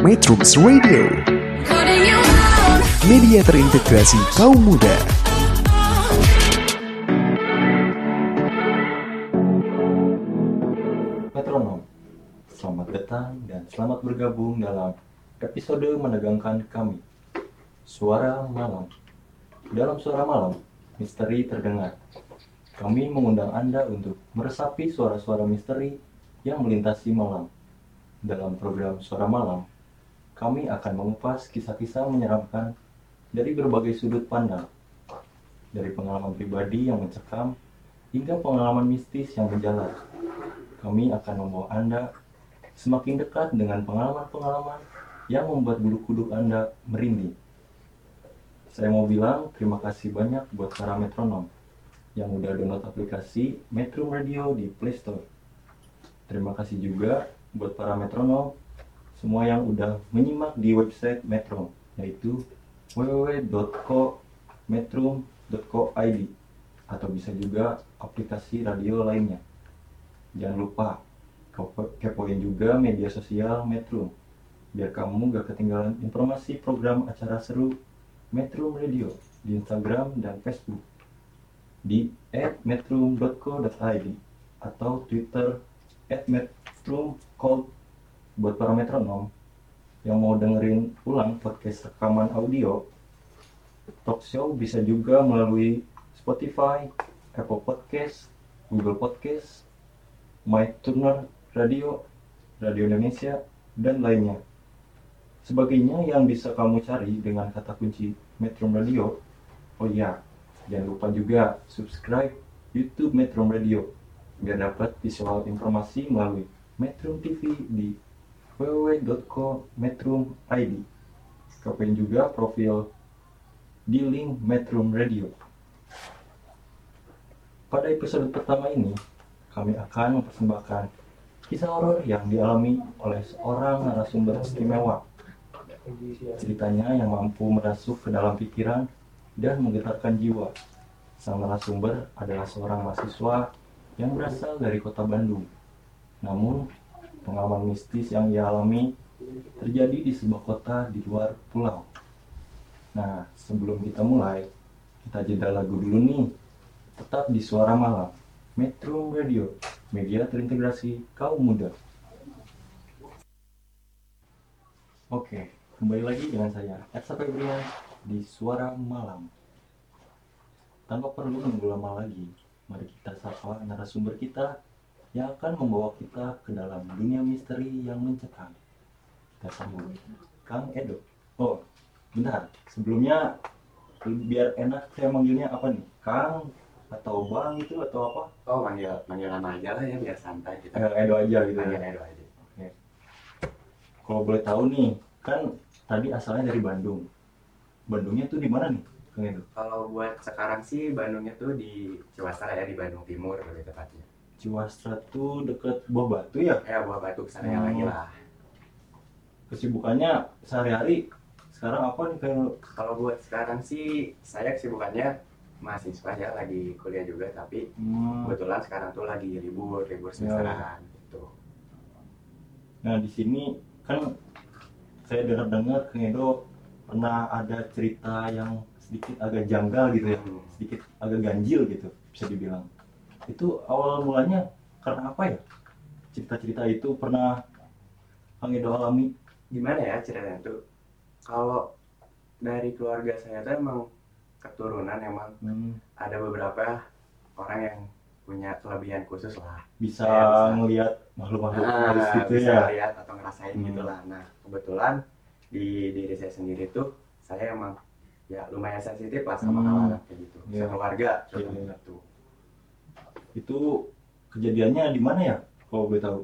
Metrums Radio, media terintegrasi kaum muda. Metronom, selamat datang dan selamat bergabung dalam episode menegangkan kami, Suara Malam. Dalam Suara Malam, misteri terdengar. Kami mengundang Anda untuk meresapi suara-suara misteri yang melintasi malam. Dalam program Suara Malam, kami akan mengupas kisah-kisah menyeramkan dari berbagai sudut pandang. Dari pengalaman pribadi yang mencekam hingga pengalaman mistis yang menjalar kami akan membawa Anda semakin dekat dengan pengalaman-pengalaman yang membuat bulu kuduk Anda merinding. Saya mau bilang terima kasih banyak buat para metronom yang udah download aplikasi Metro Radio di Play Store. Terima kasih juga buat para metronom semua yang udah menyimak di website Metro yaitu www.co.metro.co.id atau bisa juga aplikasi radio lainnya. Jangan lupa kepo- kepoin juga media sosial Metro biar kamu gak ketinggalan informasi program acara seru Metro Radio di Instagram dan Facebook di @metro.co.id atau Twitter @metrocall buat para metronom yang mau dengerin ulang podcast rekaman audio talk show bisa juga melalui Spotify, Apple Podcast, Google Podcast, My Turner Radio, Radio Indonesia, dan lainnya. Sebagainya yang bisa kamu cari dengan kata kunci Metro Radio. Oh iya, jangan lupa juga subscribe YouTube Metro Radio biar dapat visual informasi melalui Metro TV di www.co.metrum.id. Kepoin juga profil di link Metro Radio. Pada episode pertama ini, kami akan mempersembahkan kisah horor yang dialami oleh seorang narasumber istimewa. Ceritanya yang mampu merasuk ke dalam pikiran dan menggetarkan jiwa. Sang narasumber adalah seorang mahasiswa yang berasal dari kota Bandung. Namun, pengalaman mistis yang ia alami terjadi di sebuah kota di luar pulau. Nah, sebelum kita mulai, kita jeda lagu dulu nih. Tetap di Suara Malam, Metro Radio, media terintegrasi kaum muda. Oke, kembali lagi dengan saya, Ersa Febrian, di Suara Malam. Tanpa perlu menunggu lama lagi, mari kita sapa narasumber kita yang akan membawa kita ke dalam dunia misteri yang mencekam. Kita sambut Kang Edo. Oh, bentar. Sebelumnya biar enak saya manggilnya apa nih? Kang atau Bang itu atau apa? Oh manggil manggil nama aja lah ya biar santai kita. Eh, Edo aja gitu Manggil ya. Edo aja. Kalau boleh tahu nih, kan tadi asalnya dari Bandung. Bandungnya tuh di mana nih, Kang Edo? Kalau buat sekarang sih Bandungnya tuh di Ciwastra ya di Bandung Timur lebih tepatnya. Ciwastra tuh deket Buah Batu ya? Ya buah batu ke sana Hmm. lagi lah. Kesibukannya sehari-hari sekarang apa nih kayak Kalau buat sekarang sih saya kesibukannya mahasiswa ya lagi kuliah juga tapi hmm, kebetulan sekarang tuh lagi libur libur semesteran gitu. Nah di sini kan saya dengar-dengar Kang Edo pernah ada cerita yang sedikit agak janggal gitu ya, Hmm. sedikit agak ganjil gitu bisa dibilang. Itu awal mulanya karena apa ya? Cerita-cerita itu pernah Kang Edo alami? Gimana ya ceritanya tuh? Kalau dari keluarga saya tuh emang keturunan emang Hmm, ada beberapa orang yang punya kelebihan khusus lah. bisa Ya, bisa. ngelihat makhluk-makhluk Nah, gitu bisa ya. lihat atau ngerasain Hmm. gitu lah. Nah, kebetulan di diri saya sendiri tuh saya emang ya lumayan sensitif lah sama Hmm. hal-hal kayak gitu. Iya. Keluarga contohnya iya. gitu. Itu kejadiannya di mana ya? Kalau boleh tahu.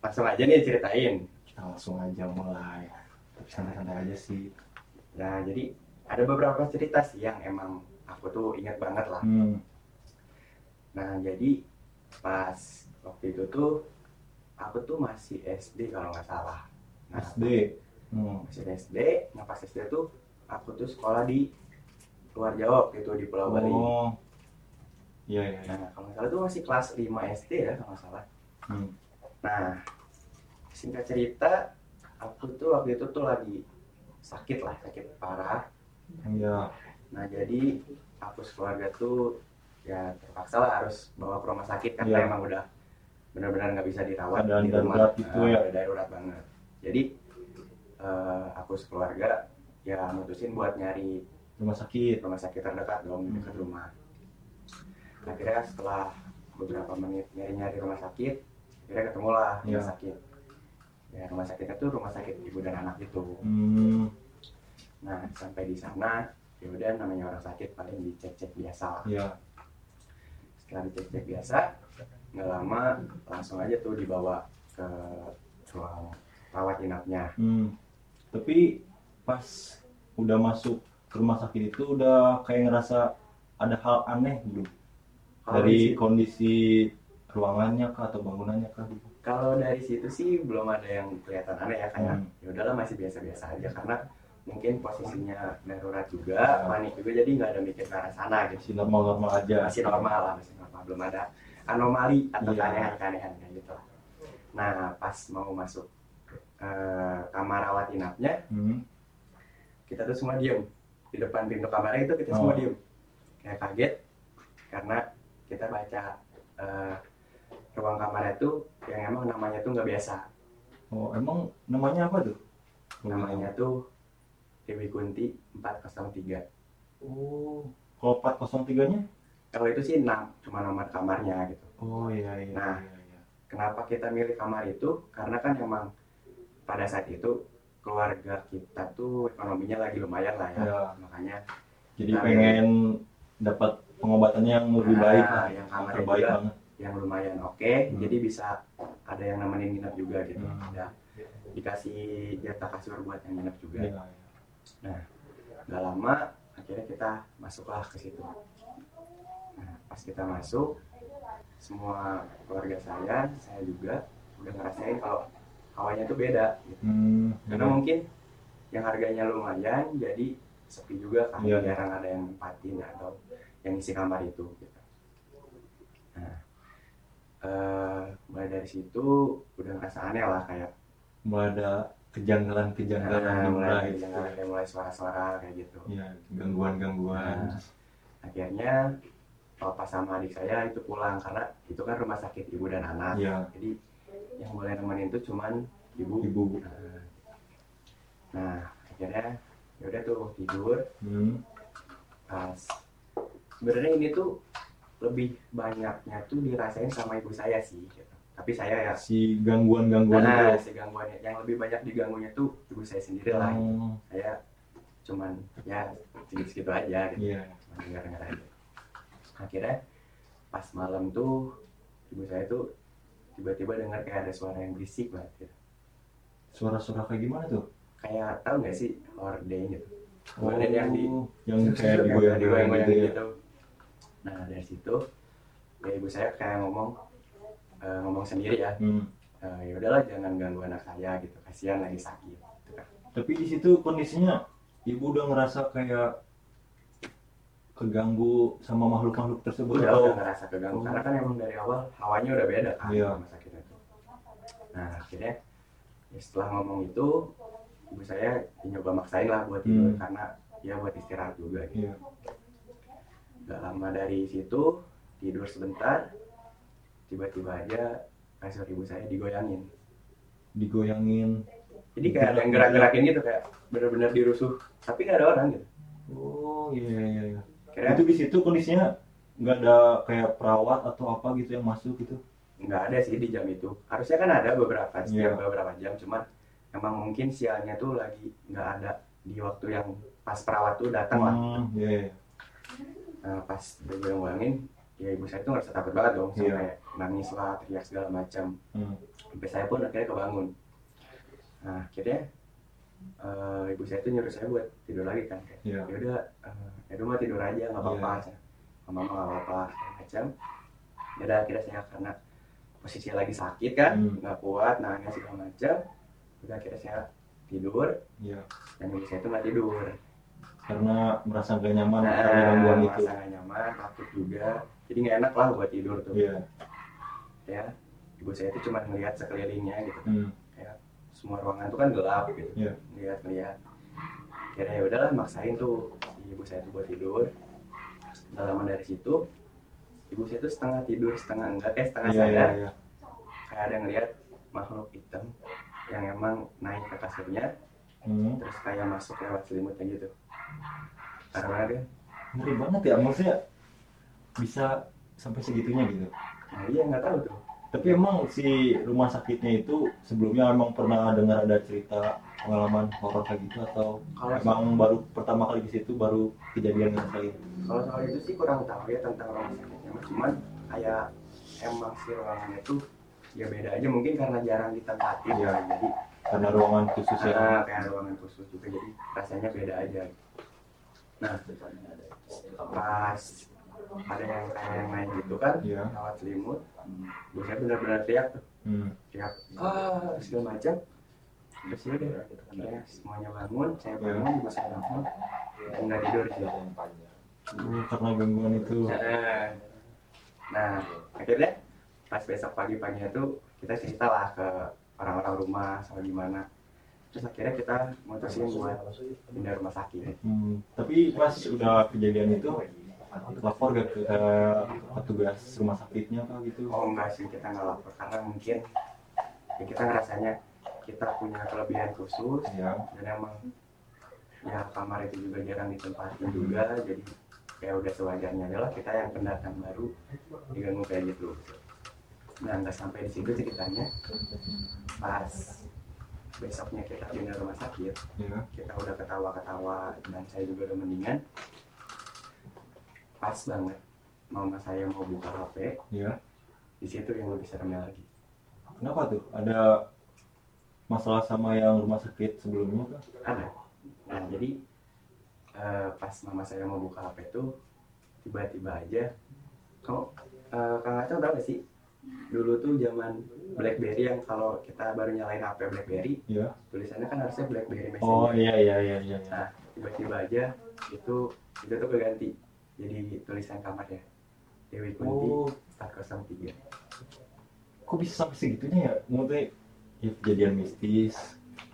Langsung aja nih ceritain. Kita langsung aja mulai. Tapi santai-santai aja sih. Nah, jadi ada beberapa cerita sih yang emang aku tuh ingat banget lah. Hmm. Nah, jadi pas waktu itu tuh aku tuh masih SD kalau nggak salah. Nah, SD. Hmm. masih SD, nah pas SD tuh aku tuh sekolah di luar Jawa gitu di Pulau Bali. Oh. Iya, iya, iya. Nah, kalau nggak salah tuh masih kelas 5 SD ya kalau nggak salah. Hmm. Nah, singkat cerita, aku tuh waktu itu tuh lagi sakit lah sakit parah Iya. nah jadi aku sekeluarga tuh ya terpaksa lah harus bawa ke rumah sakit karena Iya. emang udah benar-benar nggak bisa dirawat Keadaan di rumah darurat gitu Eh, ya. udah darurat banget jadi eh, aku sekeluarga ya mutusin buat nyari Rumah sakit. rumah sakit terdekat dong Hmm. dekat rumah akhirnya setelah beberapa menit nyari-nyari rumah sakit akhirnya ketemulah rumah Iya. sakit ya rumah sakitnya tuh rumah sakit ibu dan anak itu Hmm. nah sampai di sana ya udah namanya orang sakit paling dicek-cek biasa lah Iya. setelah dicek-cek biasa nggak lama langsung aja tuh dibawa ke ruang rawat inapnya Hmm. Tapi pas udah masuk ke rumah sakit itu udah kayak ngerasa ada hal aneh belum? Dari kondisi ruangannya kah atau bangunannya kah? kalau dari situ sih belum ada yang kelihatan aneh ya kayak Hmm. ya udahlah masih biasa-biasa aja karena mungkin posisinya darurat juga Ya. panik juga jadi nggak ada mikir ke arah sana gitu Masih normal-normal aja. masih normal lah masih normal belum ada anomali atau Iya. keanehan-keanehan kayak gitu lah nah pas mau masuk eh, kamar rawat inapnya Hmm. kita tuh semua diem di depan pintu kamarnya itu kita Oh. semua diem kayak kaget karena kita baca eh, ruang kamarnya tuh yang emang namanya tuh nggak biasa Oh, emang namanya apa tuh? namanya tuh Dewi Kunti 403 Oh, kalau 403-nya? kalau itu sih enam cuma nomor kamarnya gitu Oh iya iya. Nah. iya, iya. kenapa kita milih kamar itu karena kan emang pada saat itu keluarga kita tuh ekonominya lagi lumayan lah ya Iya. makanya Jadi pengen dapat pengobatannya yang lebih Nah, baik lah. yang kamarnya terbaik juga. banget. yang lumayan oke Hmm. jadi bisa ada yang nemenin nginep juga gitu Hmm. ada dikasih jatah kasur buat yang nginep juga Iya, iya. Gak lama akhirnya kita masuklah ke situ. Nah, pas kita masuk, semua keluarga saya, saya juga udah ngerasain kalau hawanya tuh beda. Gitu. Hmm, Karena mungkin yang harganya lumayan, jadi sepi juga kan, Iya. jarang ada yang nempatin atau yang isi kamar itu. Gitu. Nah, eh, mulai dari situ udah ngerasa aneh lah kayak mulai ada kejanggalan-kejanggalan nah, mulai mulai. mulai, mulai suara-suara kayak gitu. Iya, gangguan-gangguan. Nah, akhirnya papa sama adik saya itu pulang karena itu kan rumah sakit ibu dan anak Iya, jadi yang boleh nemenin itu cuman ibu ibu. Nah, nah akhirnya ya udah tuh tidur Hmm. Sebenarnya ini tuh lebih banyaknya tuh dirasain sama ibu saya sih gitu. tapi saya ya Si gangguan-gangguan nah, itu. si gangguannya yang lebih banyak diganggunya tuh ibu saya sendiri lah gitu. Oh, saya cuman ya segitu-segitu aja gitu Iya. cuma dengar-dengar aja akhirnya pas malam tuh ibu saya tuh tiba-tiba dengar kayak ada suara yang berisik banget gitu. Suara-suara kayak gimana tuh? kayak tahu nggak sih horden gitu Horden yang di Oh, yang kayak yang digoyang-goyang digoyang-goyang gitu ya. gitu. Nah dari situ ya ibu saya kayak ngomong eh, ngomong sendiri ya Hmm. Eh, ya udahlah jangan ganggu anak saya gitu kasihan lagi sakit gitu kan. Tapi di situ kondisinya ibu udah ngerasa kayak keganggu sama makhluk-makhluk tersebut udah atau udah ngerasa keganggu Oh. karena kan emang dari awal hawanya udah beda kan Iya. rumah sakitnya tuh nah akhirnya ya setelah ngomong itu ibu saya ya nyoba maksain lah buat tidur Hmm. karena ya buat istirahat juga gitu Iya. Gak lama dari situ tidur sebentar tiba-tiba aja kasur ibu saya digoyangin digoyangin. jadi kayak ada yang gerak-gerakin gitu kayak bener-bener dirusuh tapi nggak ada orang gitu Oh iya iya iya. kira Itu di situ kondisinya nggak ada kayak perawat atau apa gitu yang masuk gitu. nggak ada sih di jam itu harusnya kan ada beberapa setiap Iya. beberapa jam cuman emang mungkin sialnya tuh lagi nggak ada di waktu yang pas perawat tuh datang lah Hmm, iya. Iya. Nah, pas digoyang-goyangin ya ibu saya tuh ngerasa takut banget dong Iya. sampai nangis lah teriak segala macam Hmm. sampai saya pun akhirnya kebangun nah akhirnya eh, ibu saya tuh nyuruh saya buat tidur lagi kan kayak Iya. ya udah eh, ya udah mah tidur aja nggak apa-apa Iya. mama nggak apa-apa macam ya udah akhirnya saya karena posisi lagi sakit kan Hmm. nggak kuat nangis segala macam udah akhirnya saya tidur Iya. dan ibu saya tuh nggak tidur Karena merasa gak nyaman nah, karena gangguan itu. merasa nggak nyaman takut juga jadi nggak enak lah buat tidur tuh Iya. ya ibu saya tuh cuma ngelihat sekelilingnya gitu Hmm. semua ruangan tuh kan gelap gitu Iya. lihat-lihat kira ya udahlah maksain tuh si ibu saya tuh buat tidur Nggak lama dari situ ibu saya tuh setengah tidur setengah enggak eh setengah Iya, iya, sadar iya. kayak ada ngeliat makhluk hitam yang emang naik ke kasurnya Hmm. terus kayak masuk lewat selimutnya gitu banget kan Ngeri banget ya, maksudnya bisa sampai segitunya gitu. nah iya nggak tahu tuh. Tapi emang si rumah sakitnya itu sebelumnya emang pernah dengar ada cerita pengalaman horor kayak gitu atau Kalau- emang baru pertama kali di situ baru kejadian yang kali kalau soal itu sih kurang tahu ya tentang rumah sakitnya cuman kayak emang si ruangannya tuh ya beda aja. Mungkin karena jarang ditempatin. Iya. ya jadi karena ruangan khusus ya. ah, kayak ruangan khusus juga jadi rasanya beda aja nah pas ada yang kayak yang main gitu kan Iya. lewat selimut gue saya benar-benar teriak Hmm. teriak ah segala macam terus ya akhirnya semuanya bangun saya Iya. bangun ibu saya bangun dan nggak tidur sih Uh, karena gangguan itu. Nah, nah akhirnya pas besok pagi-paginya tuh kita cerita lah ke orang-orang rumah sama gimana terus akhirnya kita mutusin buat pindah rumah sakit Hmm. Tapi pas udah kejadian itu lapor gak ke petugas rumah sakitnya apa gitu? oh enggak sih kita nggak lapor karena mungkin ya kita ngerasanya kita punya kelebihan khusus Ya. dan emang ya kamar itu juga jarang ditempatin juga jadi ya udah sewajarnya adalah kita yang pendatang baru diganggu kayak gitu nah nggak sampai di situ ceritanya pas besoknya kita pindah rumah sakit Ya. kita udah ketawa-ketawa dan saya juga udah mendingan pas banget mama saya mau buka HP Ya. di situ yang lebih seremnya lagi Kenapa tuh? Ada masalah sama yang rumah sakit sebelumnya kah? ada nah jadi eh, pas mama saya mau buka HP tuh tiba-tiba aja kamu eh, kang tahu gak sih dulu tuh zaman BlackBerry yang kalau kita baru nyalain HP BlackBerry Ya. tulisannya kan harusnya BlackBerry Messenger Oh iya iya iya iya. nah tiba-tiba aja itu itu tuh keganti jadi tulisan kamarnya Dewi Kunti Oh, 403 kok bisa sampai segitunya ya? Maksudnya ya kejadian mistis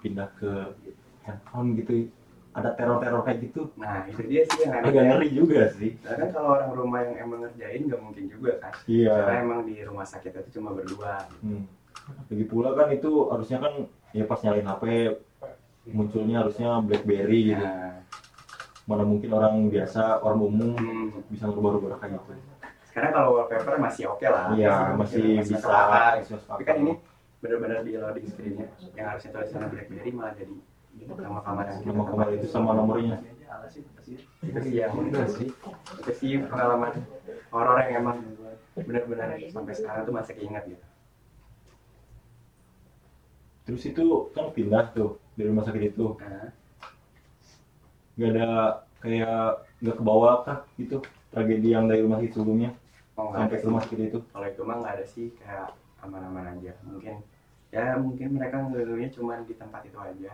pindah ke handphone gitu. Ada teror-teror kayak gitu. nah itu dia sih yang Agak ngeri juga sih. Nah, kan kalau orang rumah yang emang ngerjain nggak mungkin juga kan karena Iya. emang di rumah sakit itu cuma berdua Hmm. Lagi pula kan itu harusnya kan ya pas nyalain HP munculnya harusnya BlackBerry gitu. nah, Mana mungkin orang biasa, orang umum hmm, bisa ngerubah-rubah kayak gitu. sekarang kalau wallpaper masih oke lah Iya, masih bisa. masih masuk tapi kan ini benar-benar di loading screennya yang harusnya tulisannya BlackBerry malah jadi nama kamar nama kamar itu sama nomornya. itu sih yang Enggak sih. itu sih pengalaman horor yang emang benar-benar sampai sekarang tuh masih keinget gitu Terus itu kan pindah tuh dari rumah sakit itu. nah, Gak ada kayak nggak ke bawah kah gitu tragedi yang dari rumah sakit sebelumnya oh, nggak sampai ke rumah sakit itu. kalau itu mah nggak ada sih kayak aman-aman aja mungkin ya mungkin mereka ngeluhnya cuma di tempat itu aja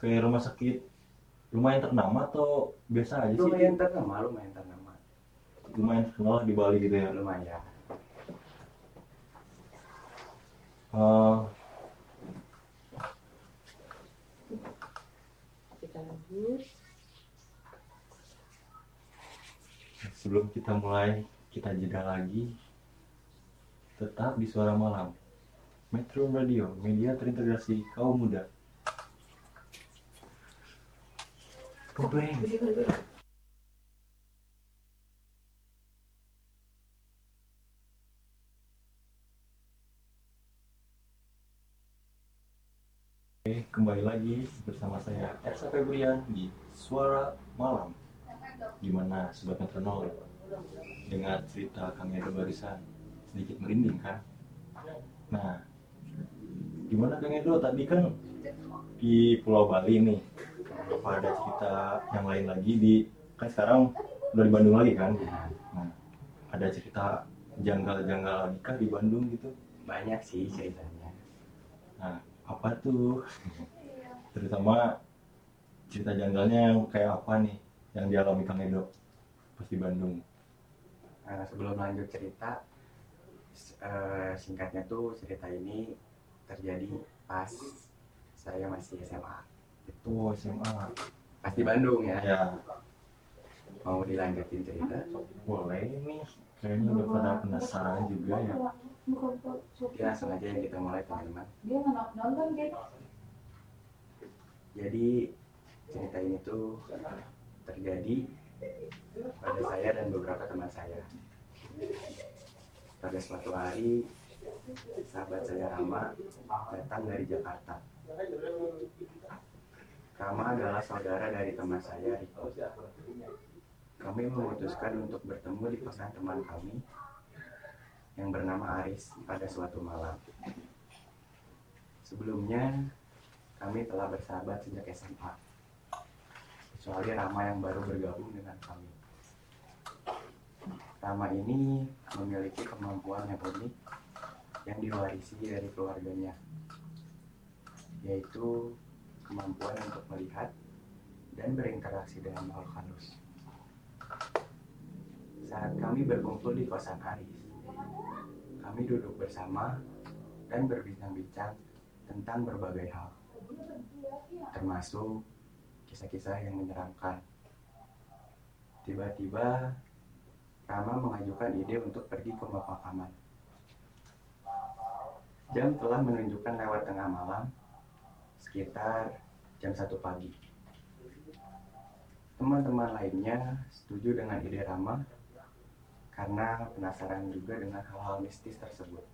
Kayak rumah sakit lumayan ternama atau biasa aja sih? lumayan ternama lumayan ternama. Lumayan terkenal di Bali gitu ya. lumayan. Eh, kita lanjut. sebelum kita mulai kita jeda lagi. Tetap di suara malam. Metro Radio media terintegrasi kaum muda Oke, kembali lagi bersama saya Ersa Febrian di Suara Malam. Gimana Sobat Metronol? Dengar cerita kami ada barusan sedikit merinding kan? Nah, gimana Kang Edo? Tadi kan di Pulau Bali nih, apa ada cerita yang lain lagi di kan sekarang udah di Bandung lagi kan? Nah, ada cerita janggal-janggal lagi kah di Bandung gitu? banyak sih ceritanya Nah, apa tuh? Terutama cerita janggalnya yang kayak apa nih yang dialami Kang Edo pas di Bandung? Nah, sebelum lanjut cerita eh, singkatnya tuh cerita ini terjadi pas saya masih SMA Oh SMA. pas di Bandung ya Ya mau dilanjutin cerita boleh nih. Kayaknya udah pada penasaran juga ya. Oke, langsung aja ya kita mulai teman-teman jadi cerita ini tuh terjadi pada saya dan beberapa teman saya pada suatu hari sahabat saya Rama datang dari Jakarta Rama adalah saudara dari teman saya Riko kami memutuskan untuk bertemu di kosan teman kami yang bernama Aris pada suatu malam. Sebelumnya kami telah bersahabat sejak SMA kecuali Rama yang baru bergabung dengan kami. Rama ini memiliki kemampuan yang unik yang diwarisi dari keluarganya yaitu kemampuan untuk melihat dan berinteraksi dengan makhluk halus saat kami berkumpul di kosan Aris kami duduk bersama dan berbincang-bincang tentang berbagai hal termasuk kisah-kisah yang menyeramkan. Tiba-tiba Rama mengajukan ide untuk pergi ke pemakaman. Jam telah menunjukkan lewat tengah malam, sekitar jam 1 pagi. Teman-teman lainnya setuju dengan ide Rama karena penasaran juga dengan hal-hal mistis tersebut.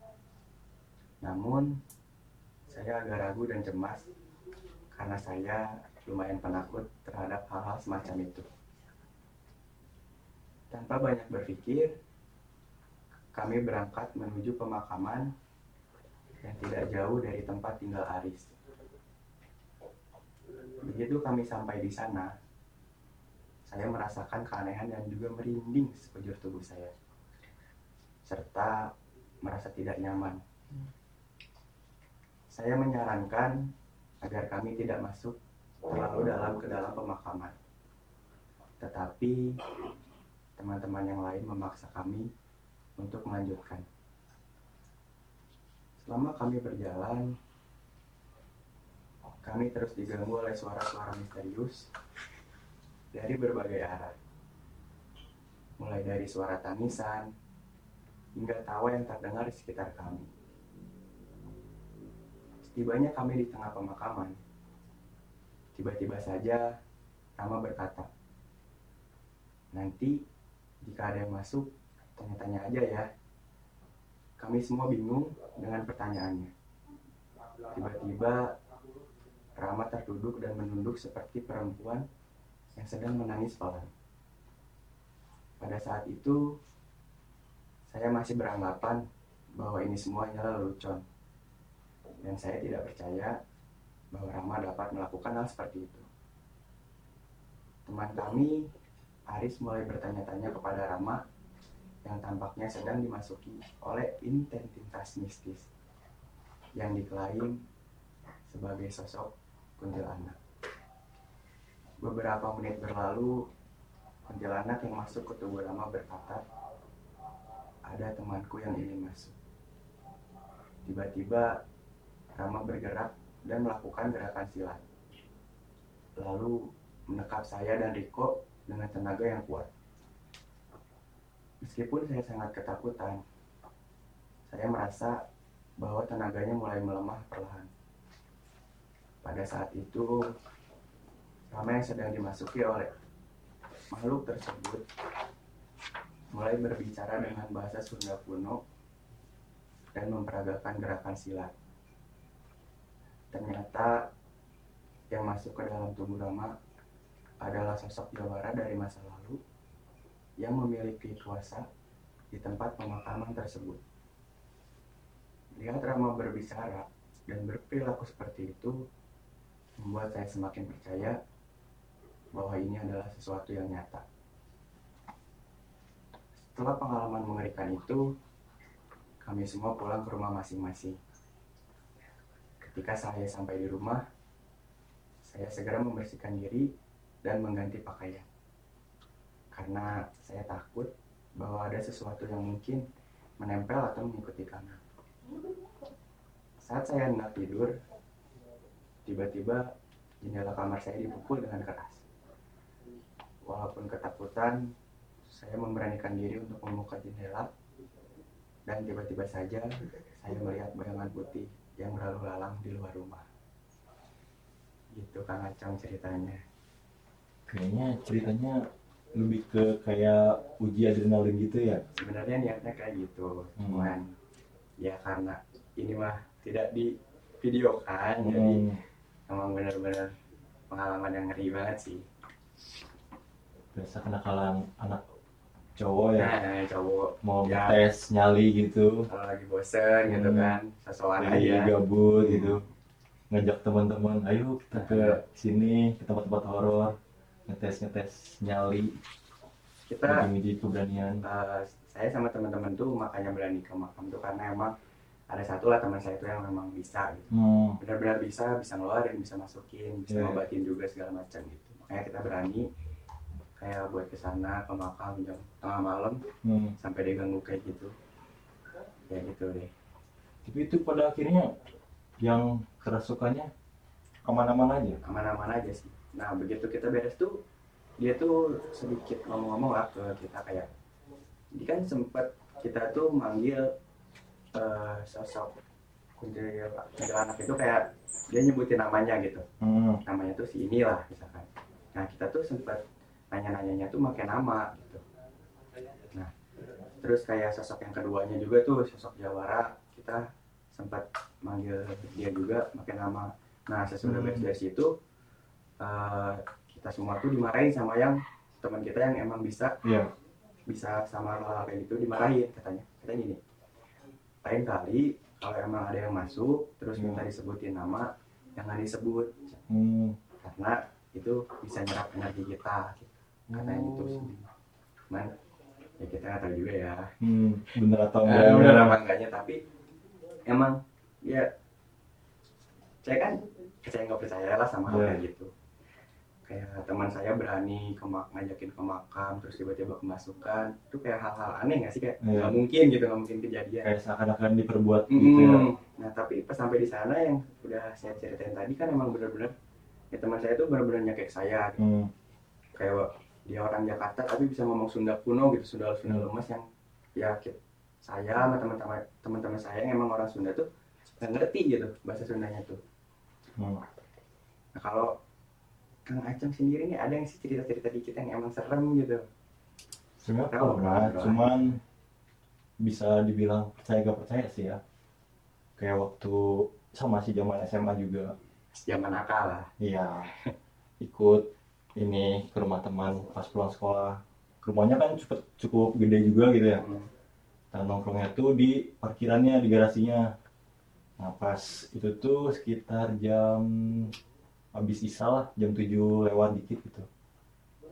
Namun, saya agak ragu dan cemas karena saya lumayan penakut terhadap hal-hal semacam itu. Tanpa banyak berpikir, kami berangkat menuju pemakaman yang tidak jauh dari tempat tinggal Aris. Begitu kami sampai di sana, saya merasakan keanehan dan juga merinding sekujur tubuh saya, serta merasa tidak nyaman. Saya menyarankan agar kami tidak masuk terlalu dalam ke dalam pemakaman. Tetapi teman-teman yang lain memaksa kami untuk melanjutkan. Selama kami berjalan, kami terus diganggu oleh suara-suara misterius dari berbagai arah. Mulai dari suara tangisan hingga tawa yang terdengar di sekitar kami. Setibanya kami di tengah pemakaman, tiba-tiba saja Rama berkata, Nanti jika ada yang masuk, tanya-tanya aja ya. Kami semua bingung dengan pertanyaannya. Tiba-tiba Rama terduduk dan menunduk seperti perempuan yang sedang menangis pelan. Pada saat itu, saya masih beranggapan bahwa ini semua hanyalah lelucon. Dan saya tidak percaya bahwa Rama dapat melakukan hal seperti itu. Teman kami, Aris mulai bertanya-tanya kepada Rama yang tampaknya sedang dimasuki oleh intensitas mistis yang diklaim sebagai sosok kuntilanak. Beberapa menit berlalu, kuntilanak yang masuk ke tubuh Rama berkata, ada temanku yang ingin masuk. Tiba-tiba Rama bergerak dan melakukan gerakan silat. Lalu menekap saya dan Riko dengan tenaga yang kuat. Meskipun saya sangat ketakutan, saya merasa bahwa tenaganya mulai melemah perlahan. Pada saat itu, Rama yang sedang dimasuki oleh makhluk tersebut mulai berbicara dengan bahasa Sunda kuno dan memperagakan gerakan silat. Ternyata yang masuk ke dalam tubuh Rama adalah sosok jawara dari masa lalu yang memiliki kuasa di tempat pemakaman tersebut. Lihat Rama berbicara dan berperilaku seperti itu membuat saya semakin percaya bahwa ini adalah sesuatu yang nyata. Setelah pengalaman mengerikan itu, kami semua pulang ke rumah masing-masing. Ketika saya sampai di rumah, saya segera membersihkan diri dan mengganti pakaian. Karena saya takut bahwa ada sesuatu yang mungkin menempel atau mengikuti kami. Saat saya hendak tidur, tiba-tiba jendela kamar saya dipukul dengan keras. Walaupun ketakutan, saya memberanikan diri untuk membuka jendela dan tiba-tiba saja saya melihat bayangan putih yang berlalu lalang di luar rumah. Gitu Kang Acang ceritanya. Kayaknya ceritanya lebih ke kayak uji adrenalin gitu ya. Sebenarnya niatnya kayak gitu, Hmm. cuman ya karena ini mah tidak di video kan, jadi Hmm. Emang benar-benar pengalaman yang ngeri banget sih. Biasa kenakalan anak cowok ya Nah, cowok mau Ya. tes nyali gitu, kalau lagi bosen gitu Hmm. kan, sesuatu lagi aja. gabut gitu, ngajak teman-teman, ayo kita ke sini ke tempat-tempat horor, ngetes ngetes nyali, Kita uji keberanian. eh, saya sama teman-teman tuh makanya berani ke makam tuh karena emang ada satu lah teman saya tuh yang memang bisa gitu. Hmm. Benar-benar bisa, bisa ngeluarin, bisa masukin, bisa Iya. ngobatin juga segala macam gitu. Makanya kita berani kayak buat ke sana ke makam jam tengah malam Hmm. sampai diganggu kayak gitu. Ya gitu deh. Tapi itu pada akhirnya yang kerasukannya aman-aman aja. aman-aman aja sih. Nah begitu kita beres tuh dia tuh sedikit ngomong-ngomong lah ke kita kayak ini kan sempet kita tuh manggil eh, sosok kuntilanak kuntilanak itu kayak dia nyebutin namanya gitu Hmm. namanya tuh si inilah misalkan nah kita tuh sempet nanya-nanyanya tuh pakai nama gitu nah terus kayak sosok yang keduanya juga tuh sosok Jawara kita sempat manggil dia juga pakai nama nah sesudah Hmm. dari situ eh, kita semua tuh dimarahin sama yang teman kita yang emang bisa Iya. bisa sama hal kayak gitu dimarahin katanya katanya gini lain kali kalau emang ada yang masuk terus Hmm. minta disebutin nama jangan disebut Hmm. karena itu bisa nyerap energi kita gitu. katanya gitu sih cuman ya kita nggak tahu juga ya Hmm. Bener atau Eh, enggak? benar apa enggaknya tapi emang ya saya kan percaya nggak percaya lah sama hal Iya. kayak gitu kayak teman saya berani ke ngajakin ke makam terus tiba-tiba kemasukan itu kayak hal-hal aneh nggak sih kayak Iya. nggak mungkin gitu nggak mungkin kejadian Kayak seakan-akan diperbuat gitu ya. Nah tapi pas sampai di sana yang udah saya ceritain tadi kan emang bener-bener ya teman saya tuh bener-bener nyakek saya gitu. Hmm. kayak dia orang Jakarta tapi bisa ngomong Sunda kuno gitu Sunda Sunda Hmm. lemes yang ya saya sama teman-teman teman-teman saya yang emang orang Sunda tuh nggak ngerti gitu bahasa Sundanya tuh Hmm. nah kalau Kang Aceng sendiri nih ada yang sih cerita-cerita dikit yang emang serem gitu Sebenarnya pernah, cuman bisa dibilang percaya gak percaya sih ya. Kayak waktu sama si zaman SMA juga. zaman nakal lah Iya. Ikut ini ke rumah teman pas pulang sekolah. Rumahnya kan cukup cukup gede juga gitu ya. Hmm. Nah, nongkrongnya tuh di parkirannya, di garasinya. Nah, pas itu tuh sekitar jam habis isya lah, jam 7 lewat dikit gitu.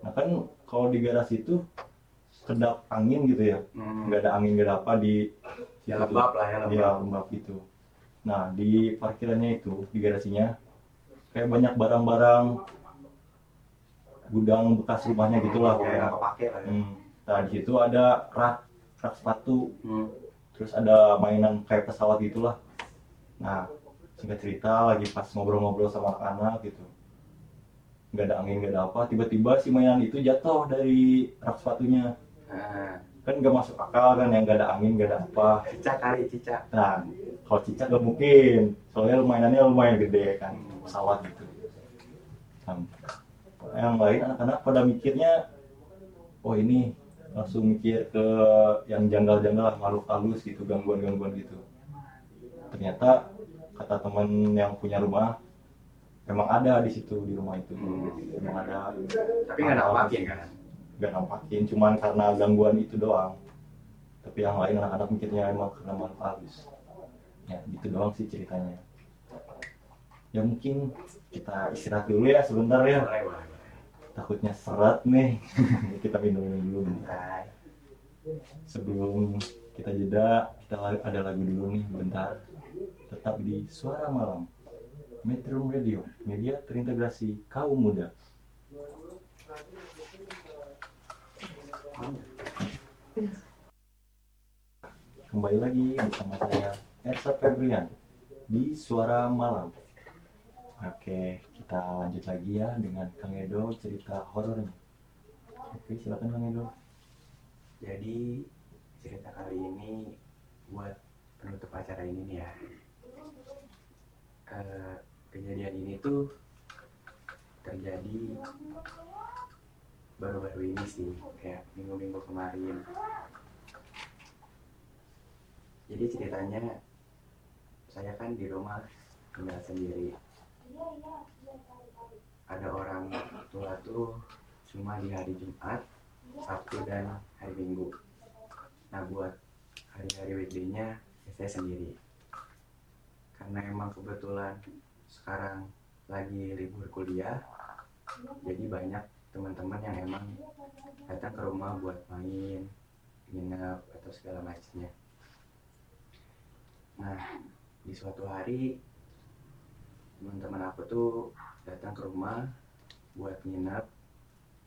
Nah, kan kalau di garasi itu kedap angin gitu ya. Hmm. Nggak ada angin, nggak ada apa di ya lembab lah ya lembab lembab gitu. Nah, di parkirannya itu, di garasinya, kayak banyak barang-barang gudang bekas rumahnya gitulah ya pokoknya. nggak kepake lah ya Hmm. Nah, di situ ada rak, rak sepatu, Hmm. terus ada mainan kayak pesawat gitulah. Nah, singkat cerita lagi pas ngobrol-ngobrol sama anak-anak gitu. Nggak ada angin, nggak ada apa, tiba-tiba si mainan itu jatuh dari rak sepatunya. nah, Kan nggak masuk akal kan, yang nggak ada angin, nggak ada apa. cicak kali cicak Nah, kalau cicak nggak mungkin, soalnya mainannya lumayan gede kan, pesawat gitu. Nah, yang lain anak-anak pada mikirnya, oh ini langsung mikir ke yang janggal-janggal, makhluk halus gitu, gangguan-gangguan gitu. Ternyata kata teman yang punya rumah, memang ada di situ di rumah itu, Hmm. memang ada. tapi nggak nampakin kan Gak nampakin, cuman karena gangguan itu doang. Tapi yang lain anak-anak mikirnya emang karena makhluk halus. Ya, gitu doang sih ceritanya. Ya mungkin kita istirahat dulu ya sebentar ya. Takutnya serat nih. kita minum dulu. Sebelum kita jeda, kita ada lagu dulu nih bentar. Tetap di Suara Malam. Metro Radio, media terintegrasi kaum muda. Kembali lagi bersama saya Ersa Febrian di Suara Malam. Oke, kita lanjut lagi ya dengan Kang Edo cerita horornya. Oke, silakan Kang Edo. Jadi cerita kali ini buat penutup acara ini nih ya. Eh, kejadian ini tuh terjadi baru-baru ini sih, kayak minggu-minggu kemarin. Jadi ceritanya saya kan di rumah tinggal sendiri. Ada orang tua tuh cuma di hari Jumat, Sabtu dan hari Minggu. Nah buat hari-hari weekday-nya ya saya sendiri. Karena emang kebetulan sekarang lagi libur kuliah, jadi banyak teman-teman yang emang datang ke rumah buat main, nginep atau segala macamnya. Nah di suatu hari teman-teman aku tuh datang ke rumah buat nginep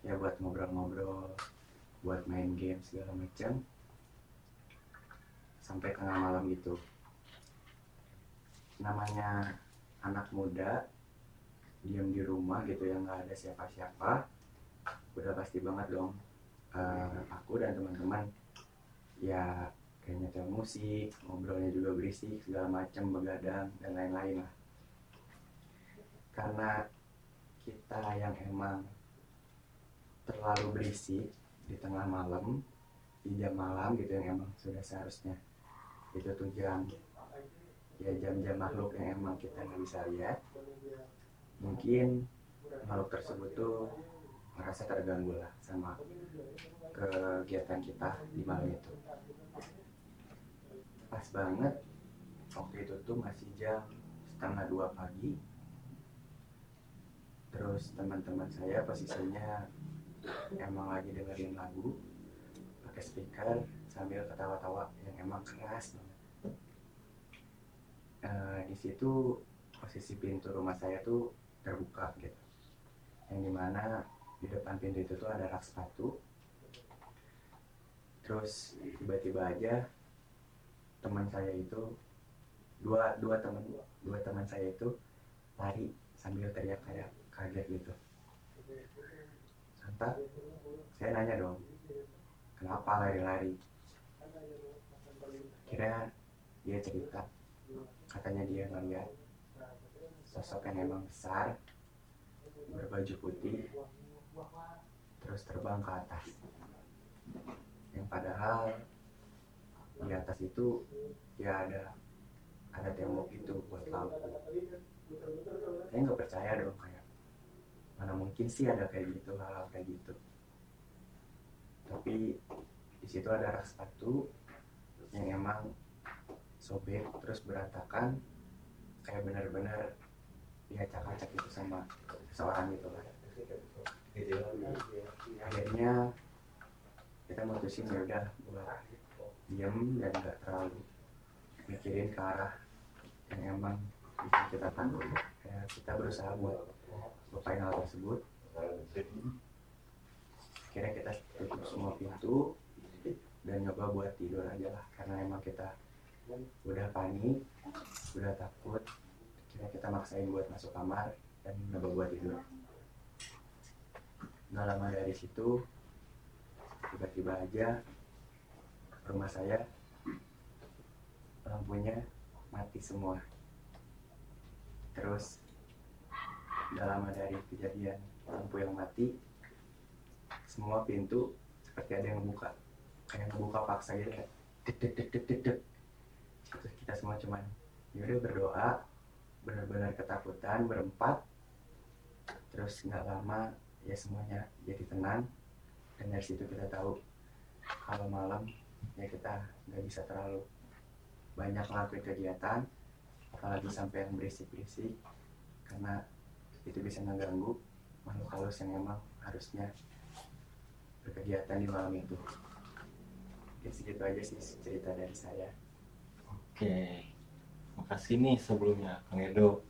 ya buat ngobrol-ngobrol buat main game segala macam sampai tengah malam gitu namanya anak muda diam di rumah gitu yang nggak ada siapa-siapa udah pasti banget dong. Eh, aku dan teman-teman ya kayak musik ngobrolnya juga berisik segala macam begadang dan lain-lain lah. Karena kita yang emang terlalu berisik di tengah malam di jam malam gitu yang emang sudah seharusnya itu tuh jam ya jam-jam makhluk yang emang kita nggak bisa lihat mungkin makhluk tersebut tuh merasa terganggu lah sama kegiatan kita di malam itu. Pas banget waktu itu tuh masih jam setengah dua pagi. Terus teman-teman saya posisinya emang lagi dengerin lagu pakai speaker sambil ketawa-tawa yang emang keras banget Eh, di situ posisi pintu rumah saya tuh terbuka gitu. Yang di mana di depan pintu itu tuh ada rak sepatu. Terus tiba-tiba aja teman saya itu dua dua teman dua teman saya itu lari sambil teriak kayak kaget gitu. Santa saya nanya dong kenapa lari-lari? Kira dia cerita katanya dia ngeliat sosok yang emang besar berbaju putih terus terbang ke atas. Yang padahal di atas itu ya ada ada tembok itu buat lampu. Saya nggak percaya dong kayak mana mungkin sih ada kayak gitu hal-hal kayak gitu. Tapi di situ ada rak sepatu yang emang sobek terus berantakan kayak benar-benar diacak-acak itu sama seorang gitu kan akhirnya kita mutusin ya udah buat diem dan nggak terlalu mikirin ke arah yang emang bikin kita takut. Ya, kita berusaha buat lupain hal tersebut. Akhirnya kita tutup semua pintu dan nyoba buat tidur aja lah karena emang kita udah panik udah takut. Akhirnya kita maksain buat masuk kamar dan nyoba buat tidur. Nggak lama dari situ tiba-tiba aja rumah saya lampunya mati semua. Terus nggak lama dari kejadian lampu yang mati semua pintu seperti ada yang buka kayak ngebuka paksa gitu kayak dek dek dek dek dek terus kita semua cuman yaudah berdoa benar-benar ketakutan berempat terus nggak lama ya semuanya jadi tenang dan dari situ kita tahu kalau malam ya kita nggak bisa terlalu banyak ngelakuin kegiatan apalagi sampai yang berisik-berisik karena itu bisa mengganggu makhluk halus yang emang harusnya berkegiatan di malam itu. Mungkin segitu aja sih cerita dari saya Oke, makasih nih sebelumnya Kang Edo.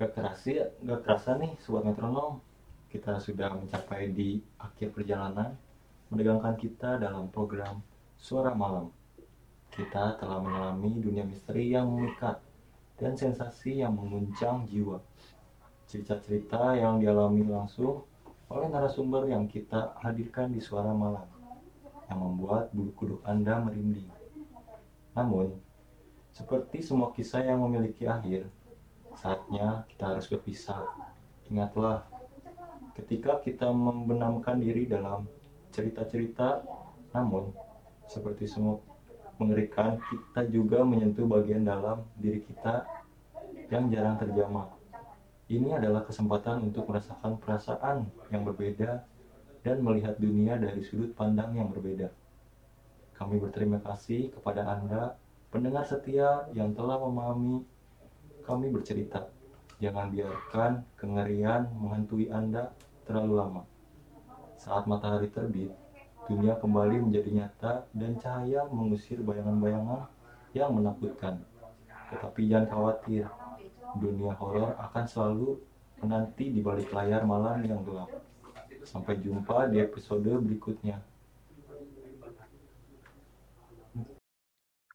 Gak kerasa, gak kerasa nih sobat metronom. Kita sudah mencapai di akhir perjalanan menegangkan kita dalam program Suara Malam. Kita telah menyelami dunia misteri yang memikat dan sensasi yang menguncang jiwa. Cerita-cerita yang dialami langsung oleh narasumber yang kita hadirkan di suara malam yang membuat bulu kuduk Anda merinding. Namun, seperti semua kisah yang memiliki akhir, saatnya kita harus berpisah. Ingatlah, ketika kita membenamkan diri dalam cerita-cerita, namun seperti semua mengerikan, kita juga menyentuh bagian dalam diri kita yang jarang terjamah. Ini adalah kesempatan untuk merasakan perasaan yang berbeda dan melihat dunia dari sudut pandang yang berbeda. Kami berterima kasih kepada Anda, pendengar setia yang telah memahami kami bercerita. Jangan biarkan kengerian menghantui Anda terlalu lama. Saat matahari terbit, dunia kembali menjadi nyata dan cahaya mengusir bayangan-bayangan yang menakutkan. Tetapi jangan khawatir, dunia horor akan selalu menanti di balik layar malam yang gelap. Sampai jumpa di episode berikutnya.